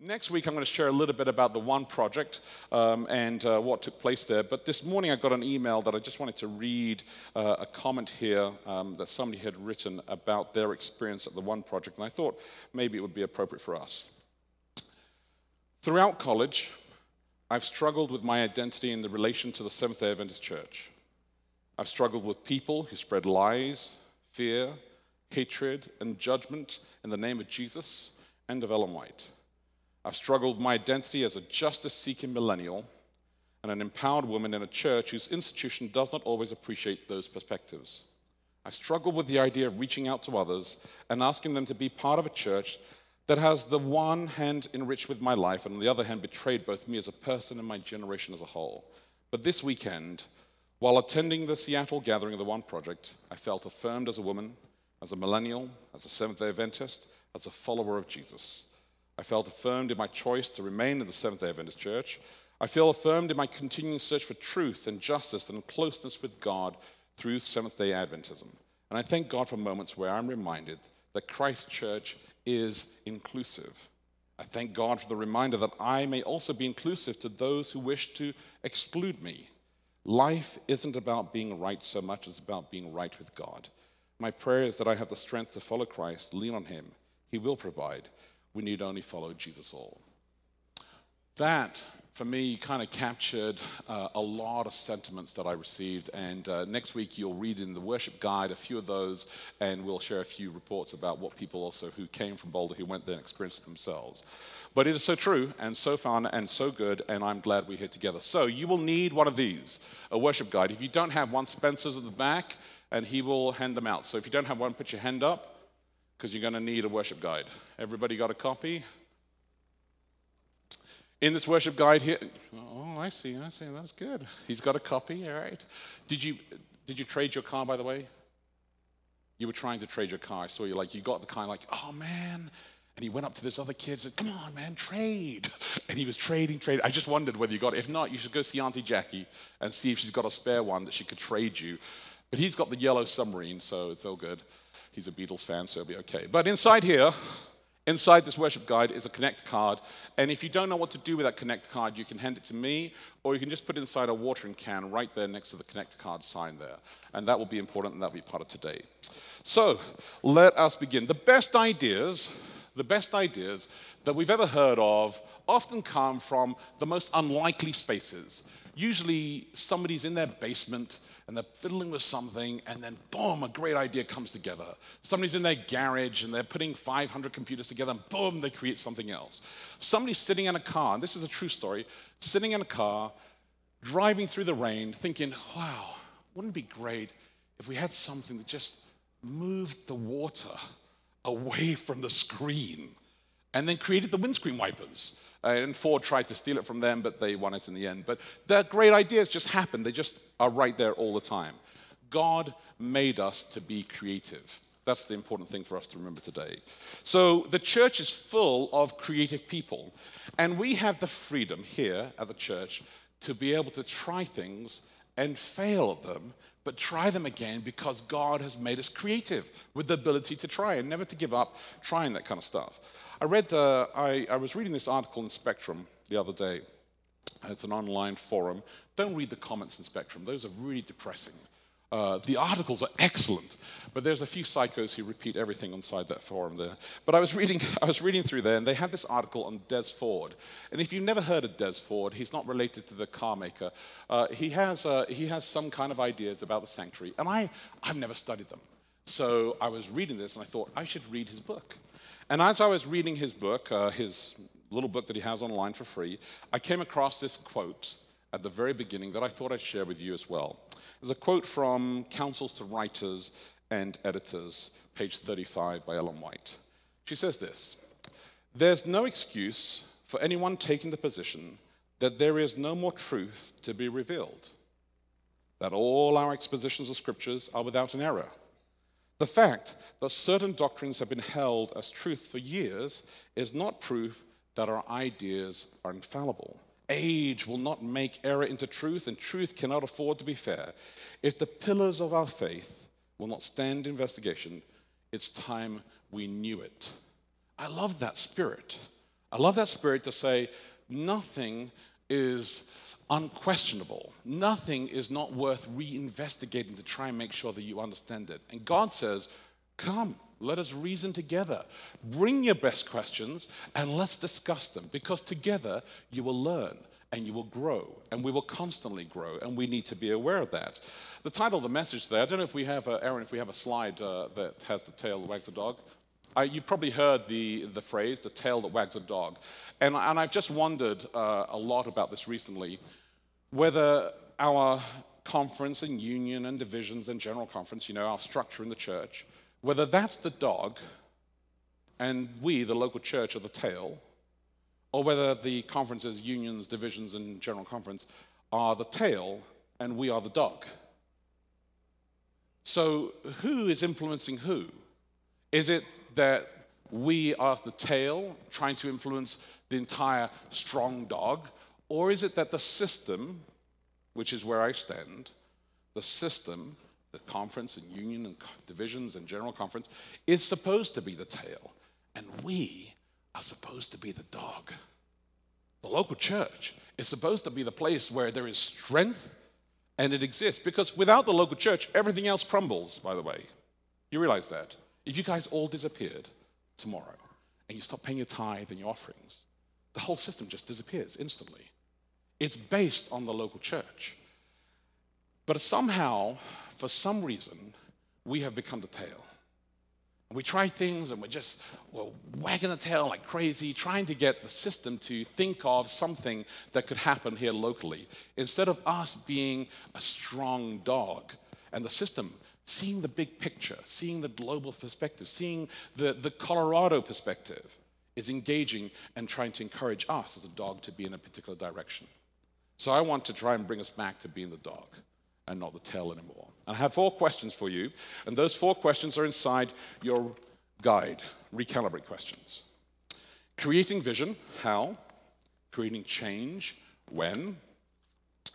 Next week, I'm going to share a little bit about the One Project um, and uh, what took place there. But this morning, I got an email that I just wanted to read uh, a comment here um, that somebody had written about their experience at the One Project, and I thought maybe it would be appropriate for us. Throughout college, I've struggled with my identity in the relation to the Seventh day Adventist Church. I've struggled with people who spread lies, fear, hatred, and judgment in the name of Jesus and of Ellen White. I've struggled with my identity as a justice seeking millennial and an empowered woman in a church whose institution does not always appreciate those perspectives. I struggled with the idea of reaching out to others and asking them to be part of a church that has the one hand enriched with my life and on the other hand betrayed both me as a person and my generation as a whole. But this weekend, while attending the Seattle gathering of the One Project, I felt affirmed as a woman, as a millennial, as a Seventh day Adventist, as a follower of Jesus. I felt affirmed in my choice to remain in the Seventh day Adventist Church. I feel affirmed in my continuing search for truth and justice and closeness with God through Seventh day Adventism. And I thank God for moments where I'm reminded that Christ Church is inclusive. I thank God for the reminder that I may also be inclusive to those who wish to exclude me. Life isn't about being right so much as about being right with God. My prayer is that I have the strength to follow Christ, lean on Him. He will provide. We need only follow Jesus all. That, for me, kind of captured uh, a lot of sentiments that I received. And uh, next week, you'll read in the worship guide a few of those, and we'll share a few reports about what people also who came from Boulder who went there and experienced themselves. But it is so true and so fun and so good, and I'm glad we're here together. So, you will need one of these a worship guide. If you don't have one, Spencer's at the back, and he will hand them out. So, if you don't have one, put your hand up because you're going to need a worship guide. Everybody got a copy? In this worship guide here, oh, I see, I see, that's good. He's got a copy, all right. Did you, did you trade your car, by the way? You were trying to trade your car. I saw you like, you got the car, like, oh man. And he went up to this other kid and said, come on, man, trade. And he was trading, trading. I just wondered whether you got it. If not, you should go see Auntie Jackie and see if she's got a spare one that she could trade you. But he's got the yellow submarine, so it's all good. He's a Beatles fan, so it'll be okay. But inside here, inside this worship guide is a Connect card. And if you don't know what to do with that Connect card, you can hand it to me, or you can just put it inside a watering can right there next to the Connect card sign there. And that will be important, and that will be part of today. So let us begin. The best ideas, the best ideas that we've ever heard of often come from the most unlikely spaces. Usually somebody's in their basement and they're fiddling with something, and then boom, a great idea comes together. Somebody's in their garage and they're putting 500 computers together, and boom, they create something else. Somebody's sitting in a car, and this is a true story, sitting in a car, driving through the rain, thinking, wow, wouldn't it be great if we had something that just moved the water away from the screen and then created the windscreen wipers? Uh, and Ford tried to steal it from them, but they won it in the end. But their great ideas just happen, they just are right there all the time. God made us to be creative. That's the important thing for us to remember today. So, the church is full of creative people, and we have the freedom here at the church to be able to try things and fail at them, but try them again because God has made us creative with the ability to try and never to give up trying that kind of stuff. I read, uh, I, I was reading this article in Spectrum the other day. It's an online forum. Don't read the comments in Spectrum, those are really depressing. Uh, the articles are excellent, but there's a few psychos who repeat everything inside that forum there. But I was reading, I was reading through there, and they had this article on Des Ford. And if you've never heard of Des Ford, he's not related to the car maker. Uh, he has, uh, he has some kind of ideas about the sanctuary, and I, I've never studied them. So I was reading this, and I thought I should read his book. And as I was reading his book, uh, his little book that he has online for free, I came across this quote at the very beginning that I thought I'd share with you as well. It's a quote from Counsels to Writers and Editors, page 35 by Ellen White. She says this There's no excuse for anyone taking the position that there is no more truth to be revealed, that all our expositions of scriptures are without an error the fact that certain doctrines have been held as truth for years is not proof that our ideas are infallible. Age will not make error into truth, and truth cannot afford to be fair. If the pillars of our faith will not stand investigation, it's time we knew it. I love that spirit. I love that spirit to say, nothing is unquestionable. Nothing is not worth reinvestigating to try and make sure that you understand it. And God says, Come, let us reason together. Bring your best questions and let's discuss them because together you will learn and you will grow and we will constantly grow and we need to be aware of that. The title of the message there, I don't know if we have, uh, Aaron, if we have a slide uh, that has the tail wags the dog. I, you've probably heard the, the phrase, the tail that wags a dog. And, and I've just wondered uh, a lot about this recently whether our conference and union and divisions and general conference, you know, our structure in the church, whether that's the dog and we, the local church, are the tail, or whether the conferences, unions, divisions, and general conference are the tail and we are the dog. So, who is influencing who? Is it that we are the tail trying to influence the entire strong dog? Or is it that the system, which is where I stand, the system, the conference and union and divisions and general conference, is supposed to be the tail, and we are supposed to be the dog? The local church is supposed to be the place where there is strength and it exists. Because without the local church, everything else crumbles, by the way. You realize that? If you guys all disappeared tomorrow and you stop paying your tithe and your offerings, the whole system just disappears instantly. It's based on the local church. But somehow, for some reason, we have become the tail. We try things and we're just we're wagging the tail like crazy, trying to get the system to think of something that could happen here locally, instead of us being a strong dog and the system seeing the big picture, seeing the global perspective, seeing the, the Colorado perspective, is engaging and trying to encourage us as a dog to be in a particular direction. So I want to try and bring us back to being the dog and not the tail anymore. And I have four questions for you, and those four questions are inside your guide, recalibrate questions. Creating vision, how? Creating change, when?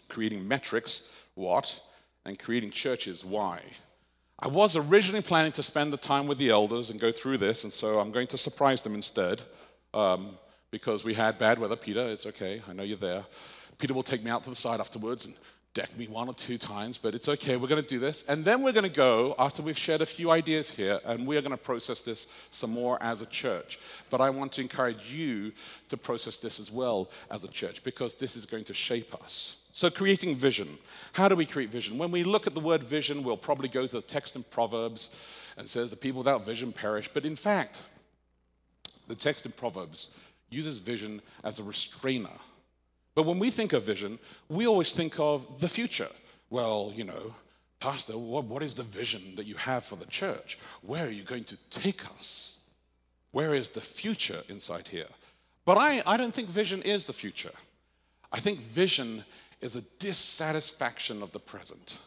Creating metrics, what? And creating churches, why? I was originally planning to spend the time with the elders and go through this, and so I'm going to surprise them instead um, because we had bad weather. Peter, it's okay, I know you're there. Peter will take me out to the side afterwards and deck me one or two times, but it's okay. We're going to do this. And then we're going to go, after we've shared a few ideas here, and we're going to process this some more as a church. But I want to encourage you to process this as well as a church because this is going to shape us. So, creating vision. How do we create vision? When we look at the word vision, we'll probably go to the text in Proverbs and says, The people without vision perish. But in fact, the text in Proverbs uses vision as a restrainer but when we think of vision, we always think of the future. Well, you know, Pastor, what, what is the vision that you have for the church? Where are you going to take us? Where is the future inside here? But I, I don't think vision is the future. I think vision is a dissatisfaction of the present.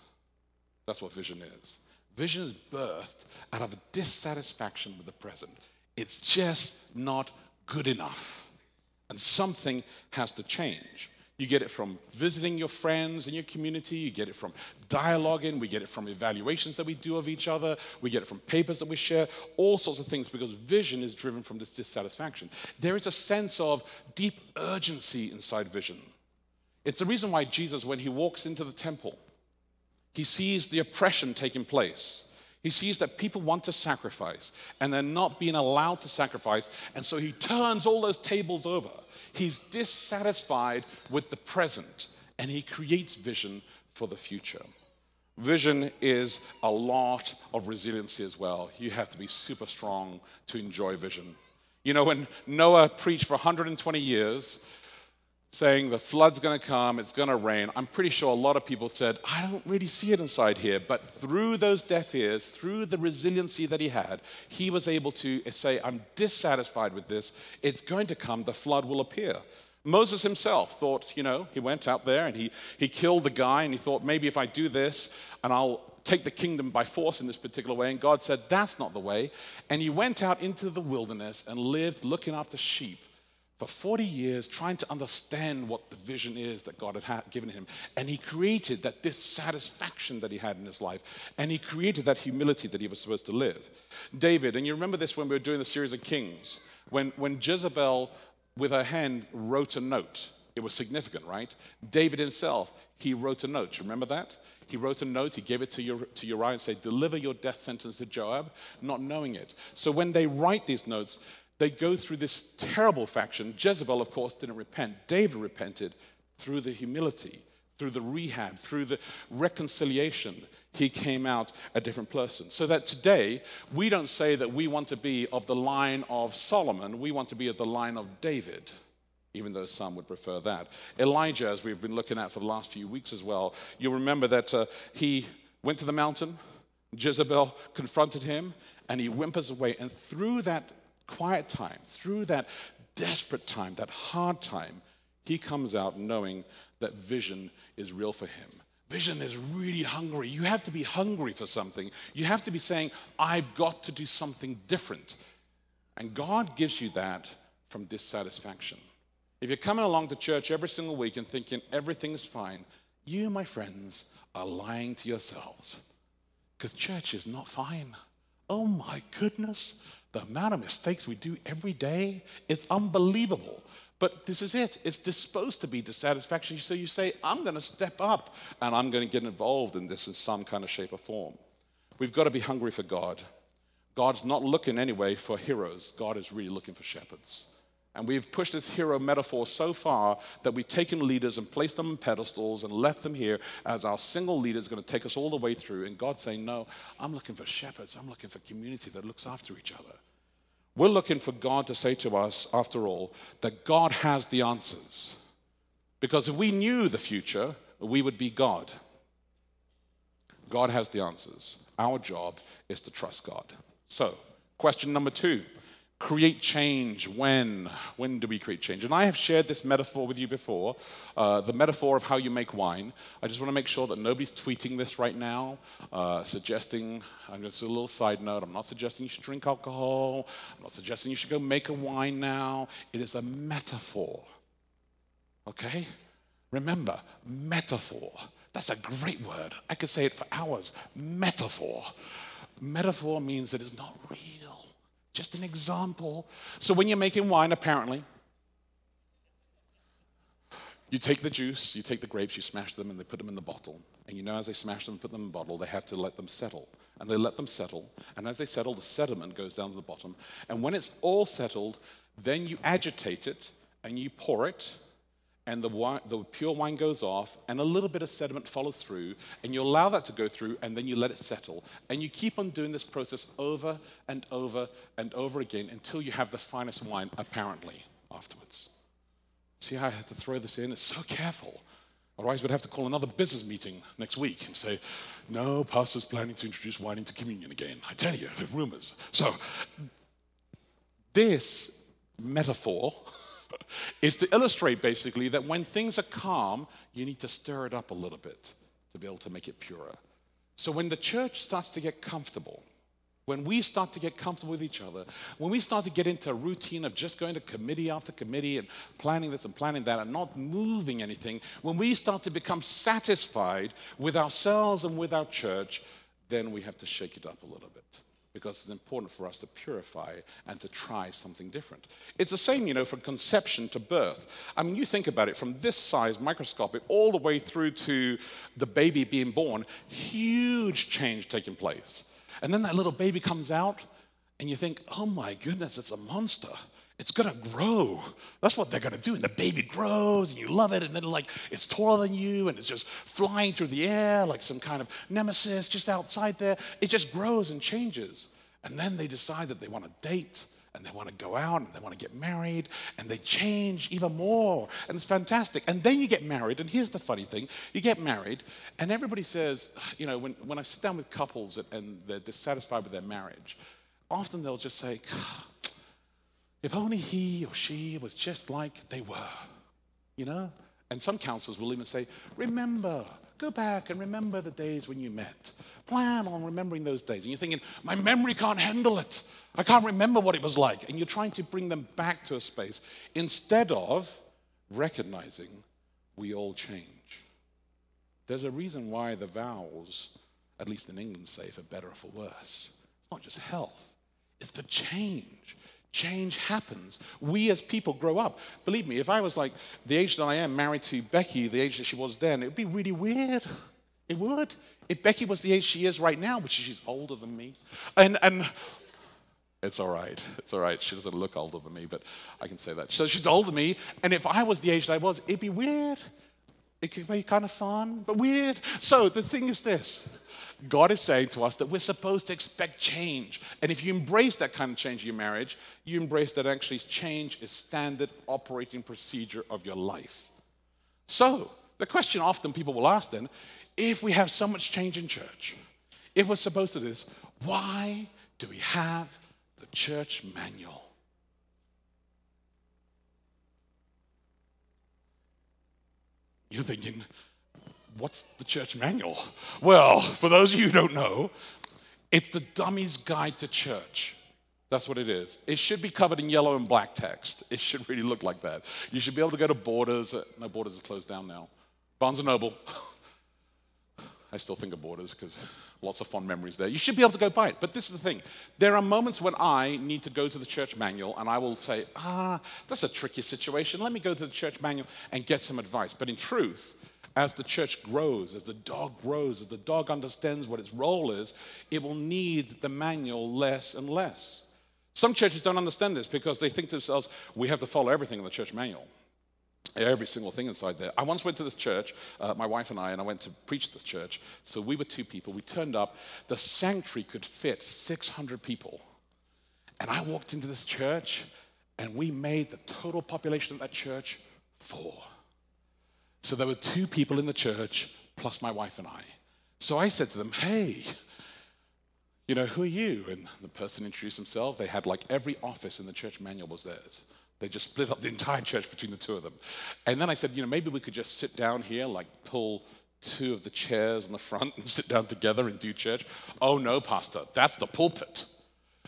That's what vision is. Vision is birthed out of a dissatisfaction with the present. It's just not good enough. And something has to change. You get it from visiting your friends in your community. You get it from dialoguing. We get it from evaluations that we do of each other. We get it from papers that we share, all sorts of things because vision is driven from this dissatisfaction. There is a sense of deep urgency inside vision. It's the reason why Jesus, when he walks into the temple, he sees the oppression taking place. He sees that people want to sacrifice and they're not being allowed to sacrifice. And so he turns all those tables over. He's dissatisfied with the present and he creates vision for the future. Vision is a lot of resiliency as well. You have to be super strong to enjoy vision. You know, when Noah preached for 120 years, saying the flood's going to come, it's going to rain, I'm pretty sure a lot of people said, I don't really see it inside here. But through those deaf ears, through the resiliency that he had, he was able to say, I'm dissatisfied with this. It's going to come, the flood will appear. Moses himself thought, you know, he went out there and he, he killed the guy and he thought, maybe if I do this and I'll take the kingdom by force in this particular way. And God said, that's not the way. And he went out into the wilderness and lived looking after sheep for 40 years trying to understand what the vision is that God had given him. And he created that dissatisfaction that he had in his life. And he created that humility that he was supposed to live. David, and you remember this when we were doing the series of Kings, when, when Jezebel with her hand, wrote a note. It was significant, right? David himself, he wrote a note. You remember that? He wrote a note, he gave it to, to Uriah and said, Deliver your death sentence to Joab, not knowing it. So when they write these notes, they go through this terrible faction. Jezebel, of course, didn't repent. David repented through the humility, through the rehab, through the reconciliation. He came out a different person. So that today, we don't say that we want to be of the line of Solomon, we want to be of the line of David even though some would prefer that. Elijah, as we've been looking at for the last few weeks as well, you'll remember that uh, he went to the mountain, Jezebel confronted him, and he whimpers away. And through that quiet time, through that desperate time, that hard time, he comes out knowing that vision is real for him. Vision is really hungry. You have to be hungry for something. You have to be saying, I've got to do something different. And God gives you that from dissatisfaction. If you're coming along to church every single week and thinking everything is fine, you, my friends, are lying to yourselves. Because church is not fine. Oh my goodness, the amount of mistakes we do every day, it's unbelievable. But this is it. It's supposed to be dissatisfaction. So you say, I'm going to step up and I'm going to get involved in this in some kind of shape or form. We've got to be hungry for God. God's not looking anyway for heroes, God is really looking for shepherds. And we've pushed this hero metaphor so far that we've taken leaders and placed them on pedestals and left them here as our single leader is going to take us all the way through. And God's saying, No, I'm looking for shepherds. I'm looking for community that looks after each other. We're looking for God to say to us, after all, that God has the answers. Because if we knew the future, we would be God. God has the answers. Our job is to trust God. So, question number two create change when? When do we create change? And i have shared this metaphor with you before uh, the metaphor of how you make wine. I just want to make sure that nobody's tweeting this right now uh, suggesting i'm just a little side note i'm not suggesting you should drink alcohol i'm not suggesting you should go make a wine now. It is a metaphor okay? Remember metaphor. That's a great word. I could say it for hours. Metaphor. Metaphor means that it's not real just an example. So when you're making wine, apparently, you take the juice, you take the grapes, you smash them, and they put them in the bottle. And you know, as they smash them and put them in the bottle, they have to let them settle. And they let them settle. And as they settle, the sediment goes down to the bottom. And when it's all settled, then you agitate it and you pour it and the, wine, the pure wine goes off, and a little bit of sediment follows through, and you allow that to go through, and then you let it settle. And you keep on doing this process over and over and over again until you have the finest wine, apparently, afterwards. See how I had to throw this in? It's so careful. Otherwise, we'd have to call another business meeting next week and say, no, pastor's planning to introduce wine into communion again. I tell you, the rumors. So, this metaphor is to illustrate basically that when things are calm, you need to stir it up a little bit to be able to make it purer. So when the church starts to get comfortable, when we start to get comfortable with each other, when we start to get into a routine of just going to committee after committee and planning this and planning that and not moving anything, when we start to become satisfied with ourselves and with our church, then we have to shake it up a little bit because it's important for us to purify and to try something different. It's the same, you know, from conception to birth. I mean, you think about it from this size, microscopic, all the way through to the baby being born, huge change taking place. And then that little baby comes out, and you think, oh my goodness, it's a monster. It's gonna grow. That's what they're gonna do. And the baby grows and you love it, and then like it's taller than you and it's just flying through the air like some kind of nemesis just outside there. It just grows and changes. And then they decide that they wanna date and they wanna go out and they wanna get married and they change even more. And it's fantastic. And then you get married, and here's the funny thing you get married, and everybody says, you know, when, when I sit down with couples and they're dissatisfied with their marriage, often they'll just say, if only he or she was just like they were, you know? And some counselors will even say, Remember, go back and remember the days when you met. Plan on remembering those days. And you're thinking, My memory can't handle it. I can't remember what it was like. And you're trying to bring them back to a space instead of recognizing we all change. There's a reason why the vows, at least in England, say for better or for worse. It's not just health, it's for change. Change happens. We as people grow up. Believe me, if I was like the age that I am, married to Becky, the age that she was then, it would be really weird. It would. If Becky was the age she is right now, which she's older than me, and, and it's all right. It's all right. She doesn't look older than me, but I can say that. So she's older than me, and if I was the age that I was, it'd be weird. It could be kind of fun, but weird. So the thing is this God is saying to us that we're supposed to expect change. And if you embrace that kind of change in your marriage, you embrace that actually change is standard operating procedure of your life. So the question often people will ask then if we have so much change in church, if we're supposed to do this, why do we have the church manual? You're thinking, what's the church manual? Well, for those of you who don't know, it's the dummy's guide to church. That's what it is. It should be covered in yellow and black text. It should really look like that. You should be able to go to Borders. Uh, no, Borders is closed down now. Barnes & Noble. I still think of Borders because lots of fond memories there. You should be able to go buy it. But this is the thing there are moments when I need to go to the church manual and I will say, ah, that's a tricky situation. Let me go to the church manual and get some advice. But in truth, as the church grows, as the dog grows, as the dog understands what its role is, it will need the manual less and less. Some churches don't understand this because they think to themselves, we have to follow everything in the church manual. Every single thing inside there. I once went to this church, uh, my wife and I, and I went to preach this church. So we were two people. We turned up. The sanctuary could fit 600 people. And I walked into this church, and we made the total population of that church four. So there were two people in the church, plus my wife and I. So I said to them, Hey, you know, who are you? And the person introduced himself. They had like every office in the church manual was theirs. They just split up the entire church between the two of them. And then I said, you know, maybe we could just sit down here, like pull two of the chairs in the front and sit down together and do church. Oh, no, Pastor, that's the pulpit.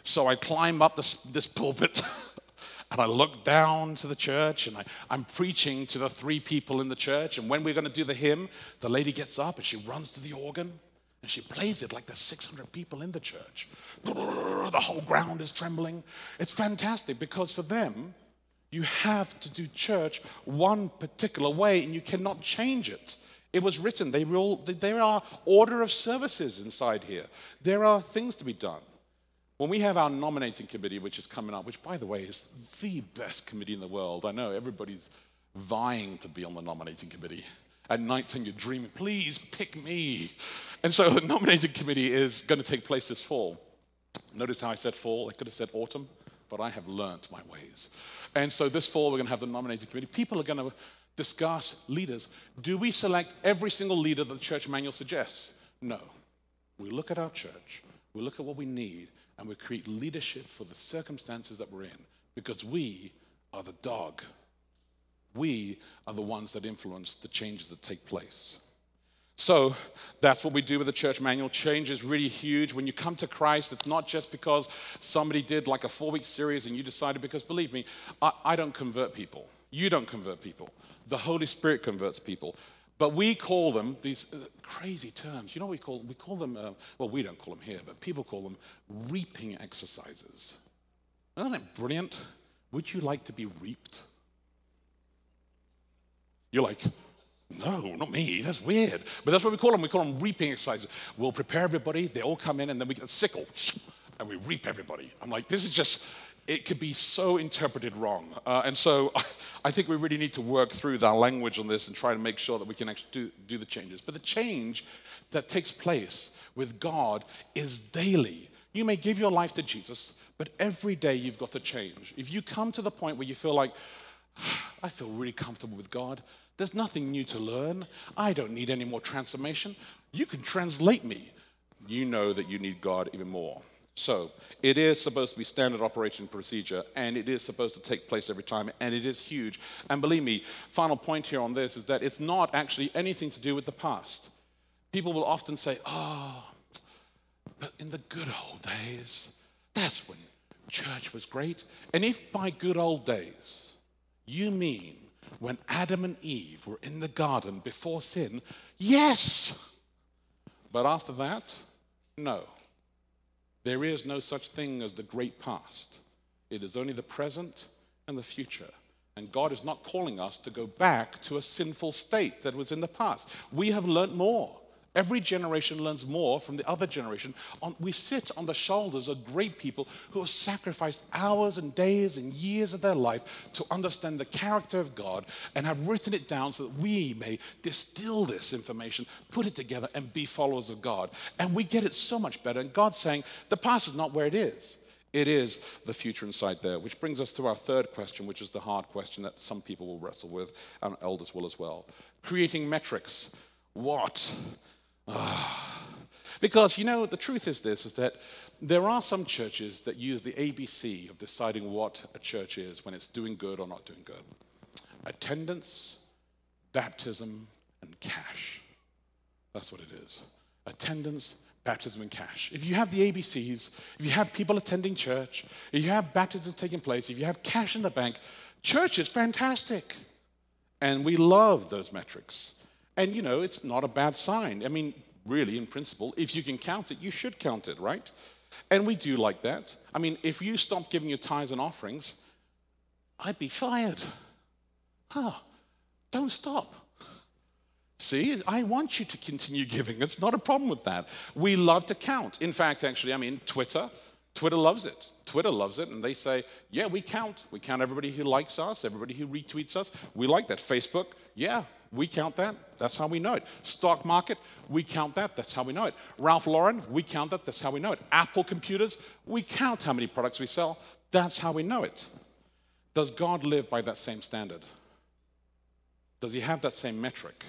So I climb up this, this pulpit and I look down to the church and I, I'm preaching to the three people in the church. And when we're going to do the hymn, the lady gets up and she runs to the organ and she plays it like there's 600 people in the church. The whole ground is trembling. It's fantastic because for them, you have to do church one particular way and you cannot change it. It was written, they rule, there are order of services inside here. There are things to be done. When we have our nominating committee, which is coming up, which by the way is the best committee in the world, I know everybody's vying to be on the nominating committee. At night time, you're dreaming, please pick me. And so the nominating committee is going to take place this fall. Notice how I said fall? I could have said autumn but I have learnt my ways. And so this fall, we're going to have the nominating committee. People are going to discuss leaders. Do we select every single leader that the church manual suggests? No. We look at our church, we look at what we need, and we create leadership for the circumstances that we're in because we are the dog. We are the ones that influence the changes that take place. So that's what we do with the church manual. Change is really huge. When you come to Christ, it's not just because somebody did like a four week series and you decided, because believe me, I, I, don't convert people. You don't convert people. The Holy Spirit converts people. But we call them these uh, crazy terms. You know what we call them? We call them, uh, well, we don't call them here, but people call them reaping exercises. Isn't that brilliant? Would you like to be reaped? You're like, no, not me. That's weird. But that's what we call them. We call them reaping exercises. We'll prepare everybody. They all come in, and then we get a sickle, and we reap everybody. I'm like, this is just, it could be so interpreted wrong. Uh, and so I think we really need to work through our language on this and try to make sure that we can actually do, do the changes. But the change that takes place with God is daily. You may give your life to Jesus, but every day you've got to change. If you come to the point where you feel like, I feel really comfortable with God, there's nothing new to learn. I don't need any more transformation. You can translate me. You know that you need God even more. So it is supposed to be standard operating procedure, and it is supposed to take place every time, and it is huge. And believe me, final point here on this is that it's not actually anything to do with the past. People will often say, oh, but in the good old days, that's when church was great. And if by good old days you mean when Adam and Eve were in the garden before sin? Yes. But after that, no. There is no such thing as the great past. It is only the present and the future. And God is not calling us to go back to a sinful state that was in the past. We have learned more. Every generation learns more from the other generation. We sit on the shoulders of great people who have sacrificed hours and days and years of their life to understand the character of God and have written it down so that we may distill this information, put it together, and be followers of God. And we get it so much better. And God's saying, the past is not where it is. It is the future inside there, which brings us to our third question, which is the hard question that some people will wrestle with, and elders will as well. Creating metrics. What Ah. because, you know, the truth is this, is that there are some churches that use the ABC of deciding what a church is when it's doing good or not doing good. Attendance, baptism, and cash. That's what it is. Attendance, baptism, and cash. If you have the ABCs, if you have people attending church, if you have baptisms taking place, if you have cash in the bank, church is fantastic. And we love those metrics. And you know, it's not a bad sign. I mean, really, in principle, if you can count it, you should count it, right? And we do like that. I mean, if you stop giving your tithes and offerings, I'd be fired. Huh, don't stop. See, I want you to continue giving. It's not a problem with that. We love to count. In fact, actually, I mean, Twitter, Twitter loves it. Twitter loves it, and they say, yeah, we count. We count everybody who likes us, everybody who retweets us. We like that. Facebook, yeah, we count that. That's how we know it. Stock market, we count that. That's how we know it. Ralph Lauren, we count that. That's how we know it. Apple computers, we count how many products we sell. That's how we know it. Does God live by that same standard? Does he have that same metric?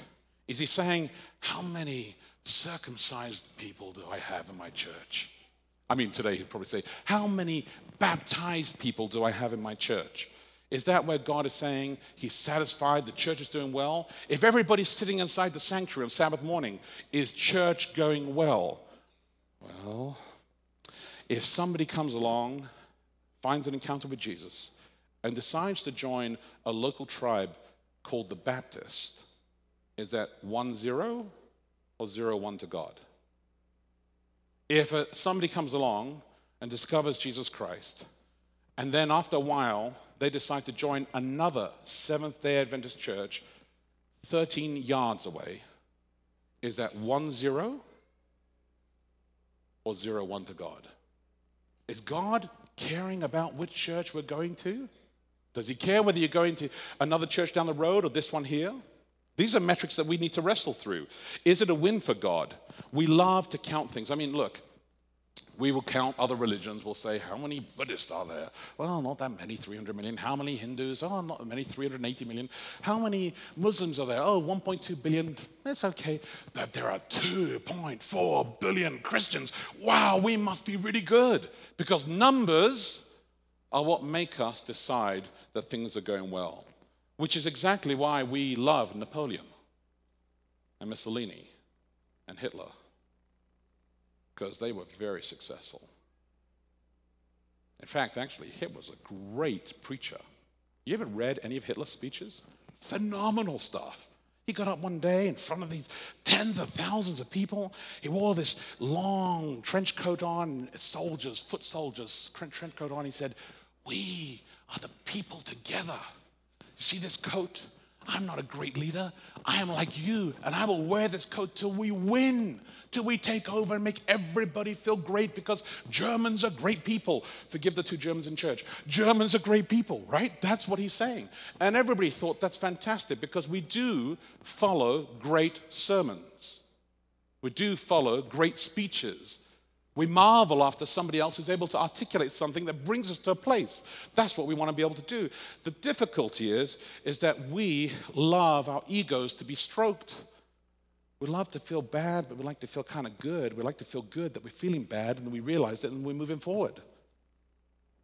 Is he saying, How many circumcised people do I have in my church? I mean, today he'd probably say, How many baptized people do I have in my church? Is that where God is saying He's satisfied, the church is doing well? If everybody's sitting inside the sanctuary on Sabbath morning, is church going well? Well, if somebody comes along, finds an encounter with Jesus, and decides to join a local tribe called the Baptist, is that one zero or zero one to God? If uh, somebody comes along and discovers Jesus Christ, and then after a while, they decide to join another Seventh day Adventist church 13 yards away. Is that 1 0 or 0 1 to God? Is God caring about which church we're going to? Does he care whether you're going to another church down the road or this one here? These are metrics that we need to wrestle through. Is it a win for God? We love to count things. I mean, look, we will count other religions. We'll say, how many Buddhists are there? Well, not that many, 300 million. How many Hindus? Oh, not that many, 380 million. How many Muslims are there? Oh, 1.2 billion. That's okay. But there are 2.4 billion Christians. Wow, we must be really good. Because numbers are what make us decide that things are going well, which is exactly why we love Napoleon and Mussolini and Hitler because they were very successful. In fact, actually, Hitler was a great preacher. You ever read any of Hitler's speeches? Phenomenal stuff. He got up one day in front of these tens of thousands of people. He wore this long trench coat on, soldiers, foot soldiers, trench coat on. He said, We are the people together. You see this coat? I'm not a great leader. I am like you, and I will wear this coat till we win, till we take over and make everybody feel great because Germans are great people. Forgive the two Germans in church. Germans are great people, right? That's what he's saying. And everybody thought that's fantastic because we do follow great sermons, we do follow great speeches. We marvel after somebody else is able to articulate something that brings us to a place. That's what we want to be able to do. The difficulty is, is that we love our egos to be stroked. We love to feel bad, but we like to feel kind of good. We like to feel good that we're feeling bad and then we realize it and we're moving forward.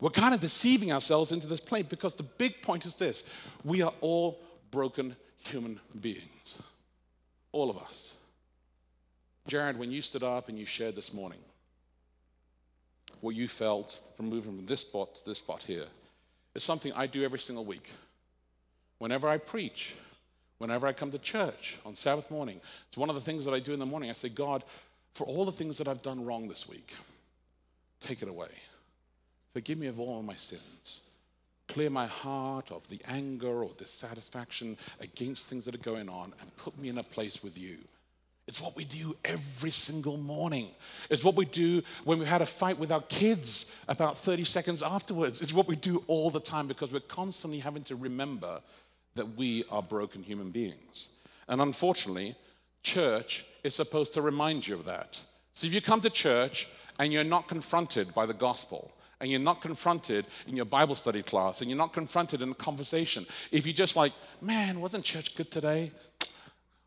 We're kind of deceiving ourselves into this place because the big point is this we are all broken human beings. All of us. Jared, when you stood up and you shared this morning, what you felt from moving from this spot to this spot here is something I do every single week. Whenever I preach, whenever I come to church on Sabbath morning, it's one of the things that I do in the morning. I say, God, for all the things that I've done wrong this week, take it away. Forgive me of all my sins. Clear my heart of the anger or dissatisfaction against things that are going on and put me in a place with you. It's what we do every single morning. It's what we do when we had a fight with our kids about 30 seconds afterwards. It's what we do all the time because we're constantly having to remember that we are broken human beings. And unfortunately, church is supposed to remind you of that. So if you come to church and you're not confronted by the gospel, and you're not confronted in your Bible study class, and you're not confronted in a conversation, if you're just like, man, wasn't church good today?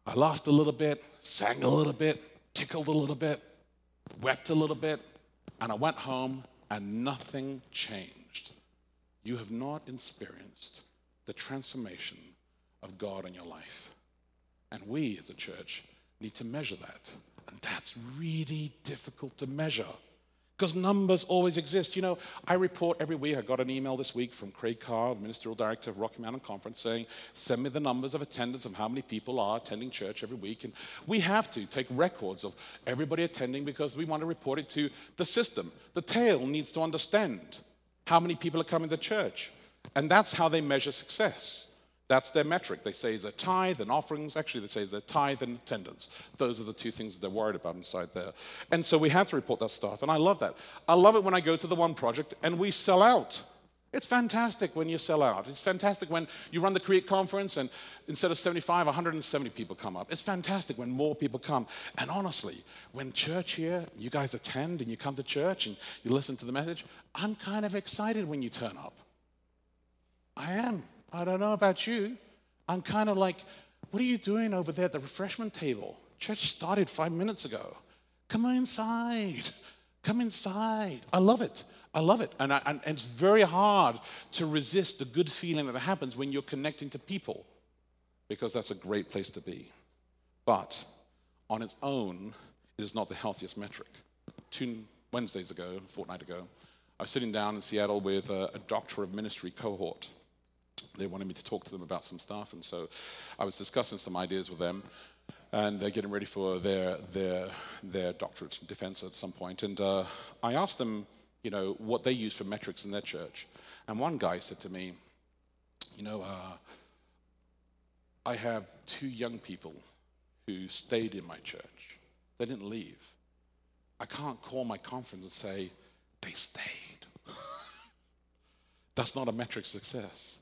I laughed a little bit, sang a little bit, tickled a little bit, wept a little bit, and I went home and nothing changed. You have not experienced the transformation of God in your life. And we as a church need to measure that. And that's really difficult to measure because numbers always exist. You know, I report every week. I got an email this week from Craig Carr, the ministerial director of Rocky Mountain Conference, saying, send me the numbers of attendance of how many people are attending church every week. And we have to take records of everybody attending because we want to report it to the system. The tail needs to understand how many people are coming to church. And that's how they measure success. That's their metric. They say is a tithe and offerings. Actually, they say is a tithe and attendance. Those are the two things that they're worried about inside there. And so we have to report that stuff. And I love that. I love it when I go to the one project and we sell out. It's fantastic when you sell out. It's fantastic when you run the Create conference and instead of 75, 170 people come up. It's fantastic when more people come. And honestly, when church here, you guys attend and you come to church and you listen to the message, I'm kind of excited when you turn up. I am. I don't know about you. I'm kind of like, what are you doing over there at the refreshment table? Church started five minutes ago. Come inside. Come inside. I love it. I love it. And, I, and, it's very hard to resist the good feeling that happens when you're connecting to people because that's a great place to be. But on its own, it is not the healthiest metric. Two Wednesdays ago, a fortnight ago, I was sitting down in Seattle with a, a doctor of ministry cohort they wanted me to talk to them about some stuff, and so I was discussing some ideas with them, and they're getting ready for their their their doctorate defense at some point. And uh, I asked them, you know, what they use for metrics in their church, and one guy said to me, you know, uh, I have two young people who stayed in my church. They didn't leave. I can't call my conference and say they stayed. That's not a metric success.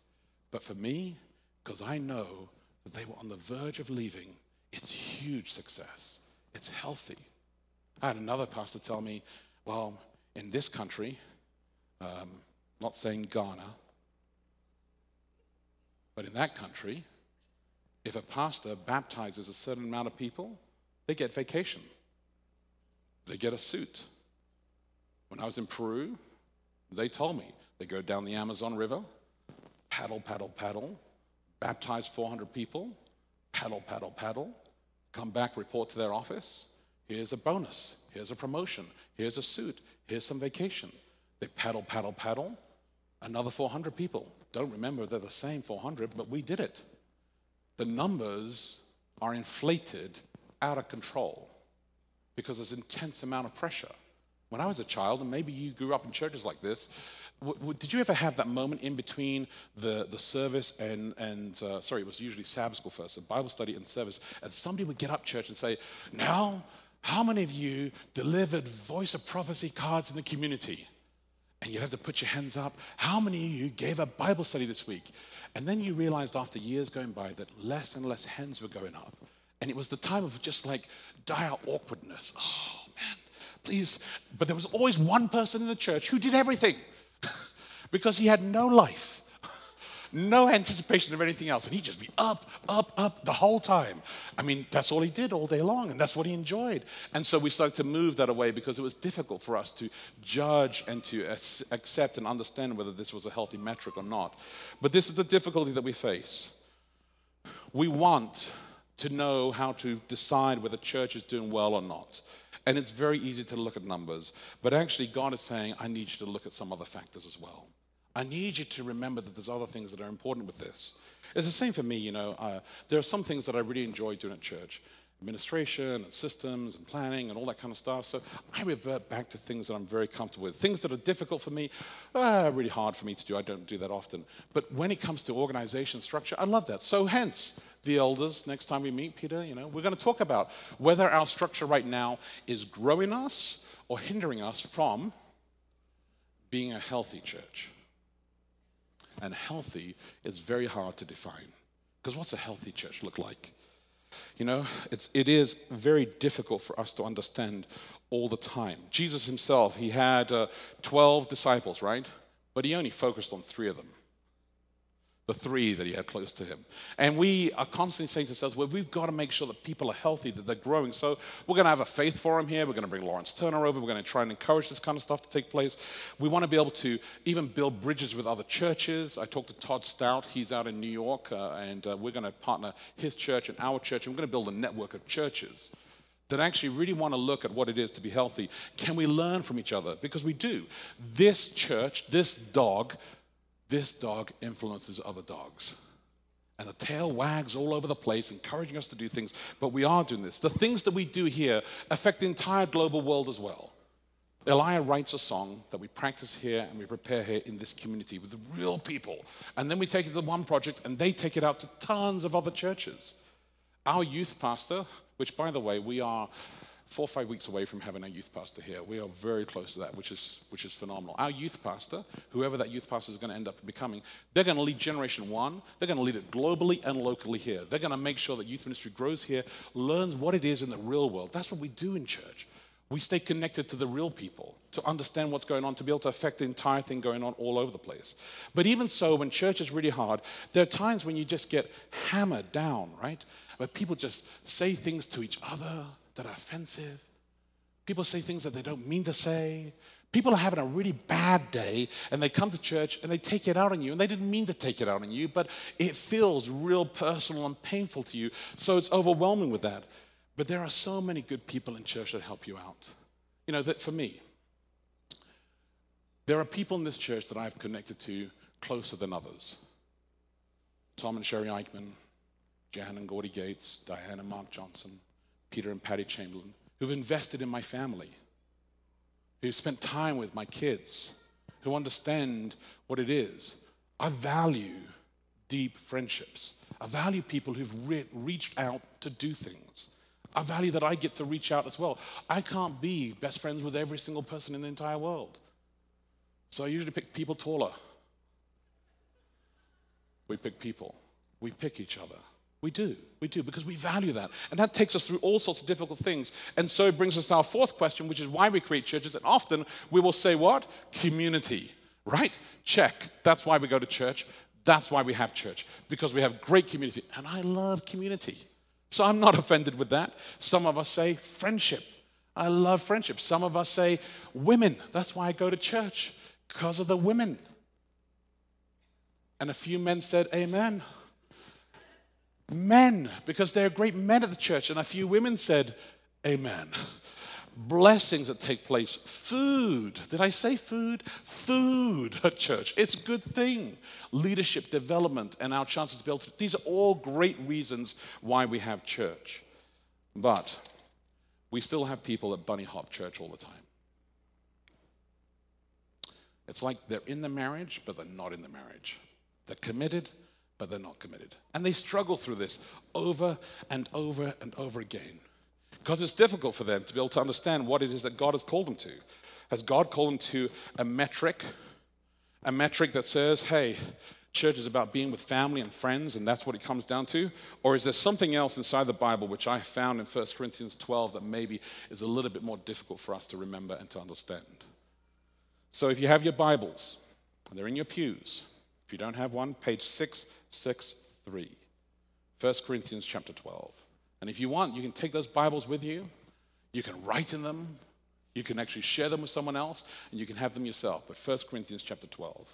But for me, because I know that they were on the verge of leaving, it's huge success. It's healthy. I had another pastor tell me, well, in this country, um, not saying Ghana, but in that country, if a pastor baptizes a certain amount of people, they get vacation. They get a suit. When I was in Peru, they told me they go down the Amazon River, paddle, paddle, paddle, baptize 400 people, paddle, paddle, paddle, come back, report to their office. Here's a bonus. Here's a promotion. Here's a suit. Here's some vacation. They paddle, paddle, paddle. Another 400 people. Don't remember they're the same 400, but we did it. The numbers are inflated out of control because there's intense amount of pressure. When I was a child, and maybe you grew up in churches like this, w- w- did you ever have that moment in between the, the service and, and uh, sorry, it was usually Sabbath school first, so Bible study and service, and somebody would get up church and say, Now, how many of you delivered voice of prophecy cards in the community? And you'd have to put your hands up. How many of you gave a Bible study this week? And then you realized after years going by that less and less hands were going up. And it was the time of just like dire awkwardness. Oh, man please. But there was always one person in the church who did everything because he had no life, no anticipation of anything else. And he'd just be up, up, up the whole time. I mean, that's all he did all day long, and that's what he enjoyed. And so we started to move that away because it was difficult for us to judge and to accept and understand whether this was a healthy metric or not. But this is the difficulty that we face. We want to know how to decide whether church is doing well or not. And it's very easy to look at numbers, but actually, God is saying, I need you to look at some other factors as well. I need you to remember that there's other things that are important with this. It's the same for me, you know. Uh, there are some things that I really enjoy doing at church. administration and systems and planning and all that kind of stuff. So I revert back to things that I'm very comfortable with. Things that are difficult for me, uh, really hard for me to do. I don't do that often. But when it comes to organization structure, I love that. So hence, the elders, next time we meet, Peter, you know, we're going to talk about whether our structure right now is growing us or hindering us from being a healthy church. And healthy is very hard to define. Because what's a healthy church look like? You know, it's, it is very difficult for us to understand all the time. Jesus himself, he had uh, 12 disciples, right? But he only focused on three of them the three that he had close to him. And we are constantly saying to ourselves, well, we've got to make sure that people are healthy, that they're growing. So we're going to have a faith forum here. We're going to bring Lawrence Turner over. We're going to try and encourage this kind of stuff to take place. We want to be able to even build bridges with other churches. I talked to Todd Stout. He's out in New York, uh, and uh, we're going to partner his church and our church, and we're going to build a network of churches that actually really want to look at what it is to be healthy. Can we learn from each other? Because we do. This church, this dog, this dog influences other dogs. And the tail wags all over the place, encouraging us to do things, but we are doing this. The things that we do here affect the entire global world as well. Elijah writes a song that we practice here and we prepare here in this community with real people. And then we take it to the one project and they take it out to tons of other churches. Our youth pastor, which by the way, we are four or five weeks away from having a youth pastor here. We are very close to that, which is, which is phenomenal. Our youth pastor, whoever that youth pastor is going to end up becoming, they're going to lead Generation One. They're going to lead it globally and locally here. They're going to make sure that youth ministry grows here, learns what it is in the real world. That's what we do in church. We stay connected to the real people to understand what's going on, to be able to affect the entire thing going on all over the place. But even so, when church is really hard, there are times when you just get hammered down, right? Where people just say things to each other that are offensive. People say things that they don't mean to say. People are having a really bad day and they come to church and they take it out on you and they didn't mean to take it out on you, but it feels real personal and painful to you. So it's overwhelming with that. But there are so many good people in church that help you out. You know, that for me, there are people in this church that I've connected to closer than others. Tom and Sherry Eichman, Jan and Gordy Gates, Diane and Mark Johnson, Peter and Patty Chamberlain, who've invested in my family, who spent time with my kids, who understand what it is. I value deep friendships. I value people who've re- reached out to do things. I value that I get to reach out as well. I can't be best friends with every single person in the entire world. So I usually pick people taller. We pick people. We pick each other. We do. We do because we value that. And that takes us through all sorts of difficult things. And so it brings us to our fourth question, which is why we create churches. And often we will say, what? Community, right? Check. That's why we go to church. That's why we have church, because we have great community. And I love community. So I'm not offended with that. Some of us say friendship. I love friendship. Some of us say women. That's why I go to church, because of the women. And a few men said, Amen men, because there are great men at the church. And a few women said, Amen. Blessings that take place. Food. Did I say food? Food at church. It's a good thing. Leadership, development, and our chances to able to. These are all great reasons why we have church. But we still have people at bunny hop church all the time. It's like they're in the marriage, but they're not in the marriage. They're committed, but they're not committed. And they struggle through this over and over and over again because it's difficult for them to be able to understand what it is that God has called them to. Has God called them to a metric, a metric that says, hey, church is about being with family and friends, and that's what it comes down to? Or is there something else inside the Bible which I found in 1 Corinthians 12 that maybe is a little bit more difficult for us to remember and to understand? So if you have your Bibles, and they're in your pews, if you don't have one, page 663. 1 Corinthians chapter 12. And if you want, you can take those Bibles with you. You can write in them. You can actually share them with someone else, and you can have them yourself. But 1 Corinthians chapter 12.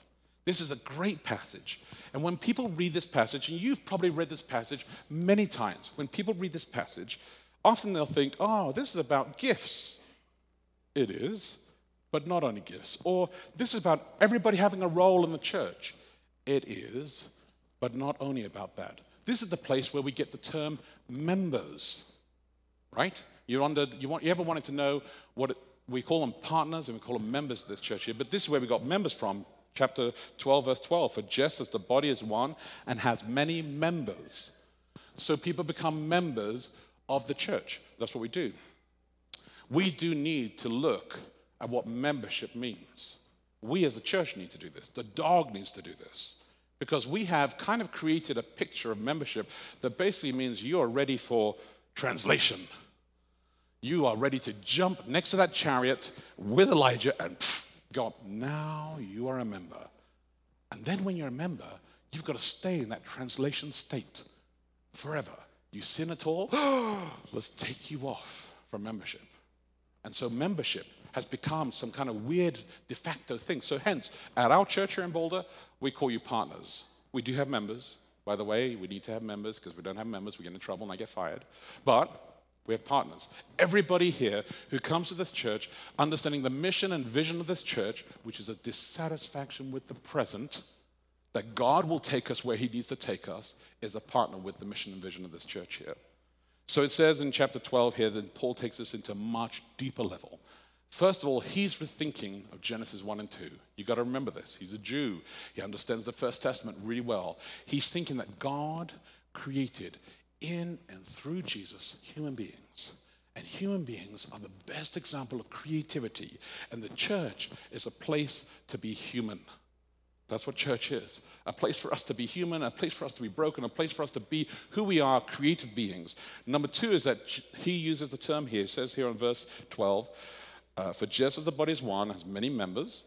This is a great passage. And when people read this passage, and you've probably read this passage many times, when people read this passage, often they'll think, oh, this is about gifts. It is, but not only gifts. Or this is about everybody having a role in the church. It is, but not only about that. This is the place where we get the term members. right? You're under, you, want, you ever wanted to know what it, we call them partners and we call them members of this church here, but this is where we got members from. Chapter 12, verse 12. For just as the body is one and has many members, so people become members of the church. That's what we do. We do need to look at what membership means. We as a church need to do this. The dog needs to do this. Because we have kind of created a picture of membership that basically means you are ready for translation. You are ready to jump next to that chariot with Elijah and pff, God, now you are a member. And then when you're a member, you've got to stay in that translation state forever. You sin at all? Let's take you off from membership. And so membership has become some kind of weird de facto thing. So, hence, at our church here in Boulder, we call you partners. We do have members. By the way, we need to have members because we don't have members, we get in trouble and I get fired. But we have partners. Everybody here who comes to this church, understanding the mission and vision of this church, which is a dissatisfaction with the present, that God will take us where He needs to take us, is a partner with the mission and vision of this church here. So it says in chapter 12 here that Paul takes us into a much deeper level. First of all, he's rethinking of Genesis 1 and 2. You've got to remember this. He's a Jew, he understands the First Testament really well. He's thinking that God created in and through Jesus human beings. And human beings are the best example of creativity. And the church is a place to be human. That's what church is a place for us to be human, a place for us to be broken, a place for us to be who we are, creative beings. Number two is that he uses the term here, he says here in verse 12, uh, for just as the body is one, has many members,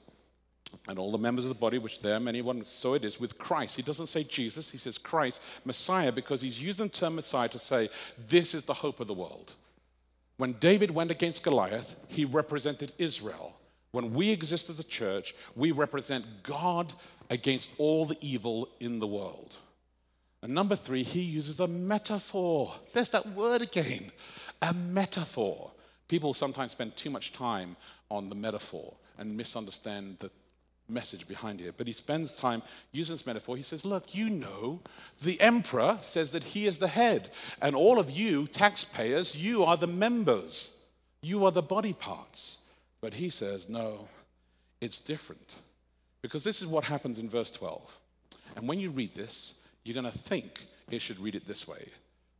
and all the members of the body, which there are many, one, so it is with Christ. He doesn't say Jesus, he says Christ, Messiah, because he's used the term Messiah to say, this is the hope of the world. When David went against Goliath, he represented Israel. When we exist as a church, we represent God against all the evil in the world. And number three, he uses a metaphor. There's that word again a metaphor. People sometimes spend too much time on the metaphor and misunderstand the message behind it. But he spends time using this metaphor. He says, Look, you know, the emperor says that he is the head, and all of you, taxpayers, you are the members, you are the body parts. But he says, No, it's different. Because this is what happens in verse 12. And when you read this, you're going to think it should read it this way.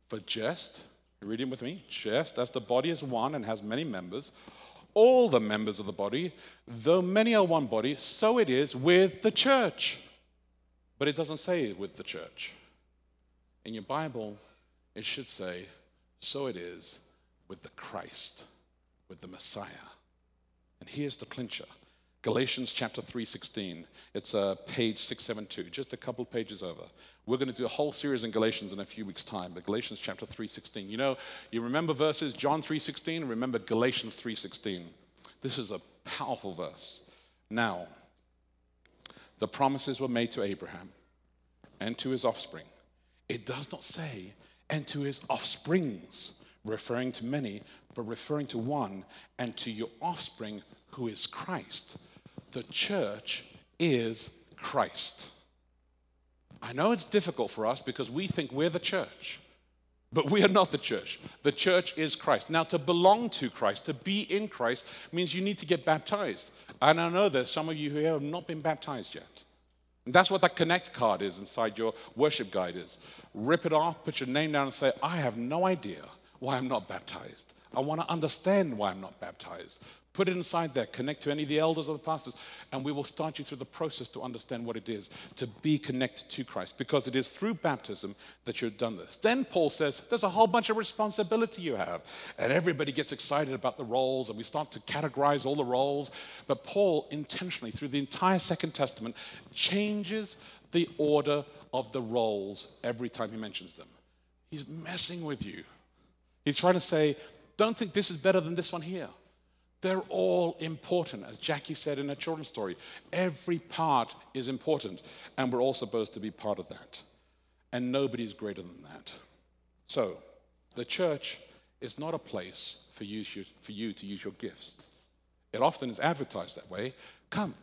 For just, reading with me, just as the body is one and has many members, all the members of the body, though many are one body, so it is with the church. But it doesn't say with the church. In your Bible, it should say, so it is with the Christ, with the Messiah. And here's the clincher. Galatians chapter 3:16. It's uh, page 672, just a couple pages over. We're going to do a whole series in Galatians in a few weeks' time, but Galatians chapter 3:16. You know, you remember verses John 3:16, remember Galatians 3:16. This is a powerful verse. Now, the promises were made to Abraham and to his offspring. It does not say, and to his offsprings, referring to many, but referring to one, and to your offspring, who is Christ the church is Christ. I know it's difficult for us because we think we're the church, but we are not the church. The church is Christ. Now, to belong to Christ, to be in Christ, means you need to get baptized. And I know there's some of you here have not been baptized yet. And that's what that connect card is inside your worship guide is. Rip it off, put your name down and say, I have no idea why I'm not baptized. I want to understand why I'm not baptized. Put it inside there, connect to any of the elders or the pastors, and we will start you through the process to understand what it is to be connected to Christ, because it is through baptism that you've done this. Then Paul says, There's a whole bunch of responsibility you have. And everybody gets excited about the roles, and we start to categorize all the roles. But Paul, intentionally, through the entire Second Testament, changes the order of the roles every time he mentions them. He's messing with you. He's trying to say, Don't think this is better than this one here. They're all important, as Jackie said in her children's story. Every part is important, and we're all supposed to be part of that. And nobody's greater than that. So, the church is not a place for you, for you to use your gifts. It often is advertised that way. Come,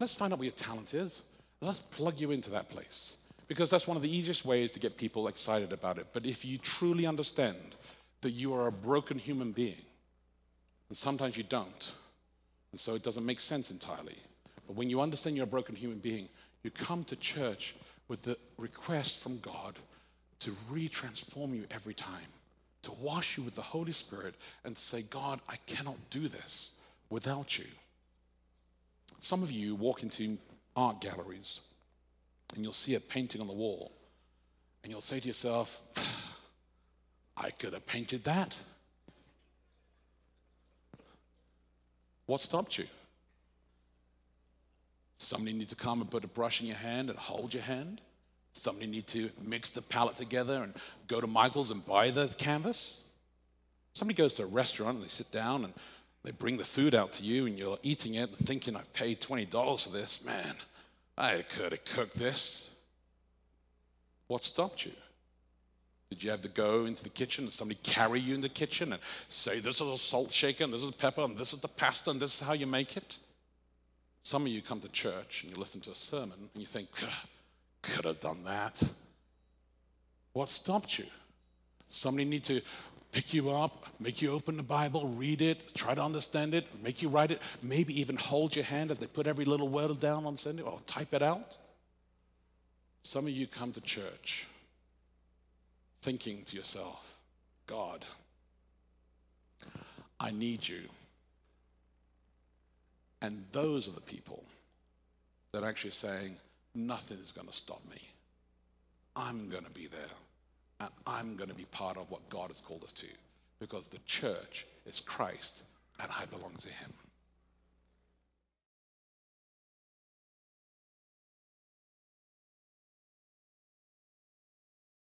let's find out what your talent is. Let's plug you into that place. Because that's one of the easiest ways to get people excited about it. But if you truly understand that you are a broken human being. And sometimes you don't. And so it doesn't make sense entirely. But when you understand you're a broken human being, you come to church with the request from God to re-transform you every time, to wash you with the Holy Spirit and say, God, I cannot do this without you. Some of you walk into art galleries and you'll see a painting on the wall and you'll say to yourself, I could have painted that. What stopped you? Somebody need to come and put a brush in your hand and hold your hand. Somebody need to mix the palette together and go to Michael's and buy the canvas. Somebody goes to a restaurant and they sit down and they bring the food out to you and you're eating it and thinking, I've paid $20 for this. Man, I could have cooked this. What stopped you? Did you have to go into the kitchen and somebody carry you in the kitchen and say, This is a salt shaker, and this is pepper, and this is the pasta, and this is how you make it? Some of you come to church and you listen to a sermon and you think, Could have done that. What stopped you? Somebody need to pick you up, make you open the Bible, read it, try to understand it, make you write it, maybe even hold your hand as they put every little word down on Sunday or type it out. Some of you come to church thinking to yourself, God, I need you. And those are the people that are actually saying, nothing is going to stop me. I'm going to be there and I'm going to be part of what God has called us to because the church is Christ and I belong to Him.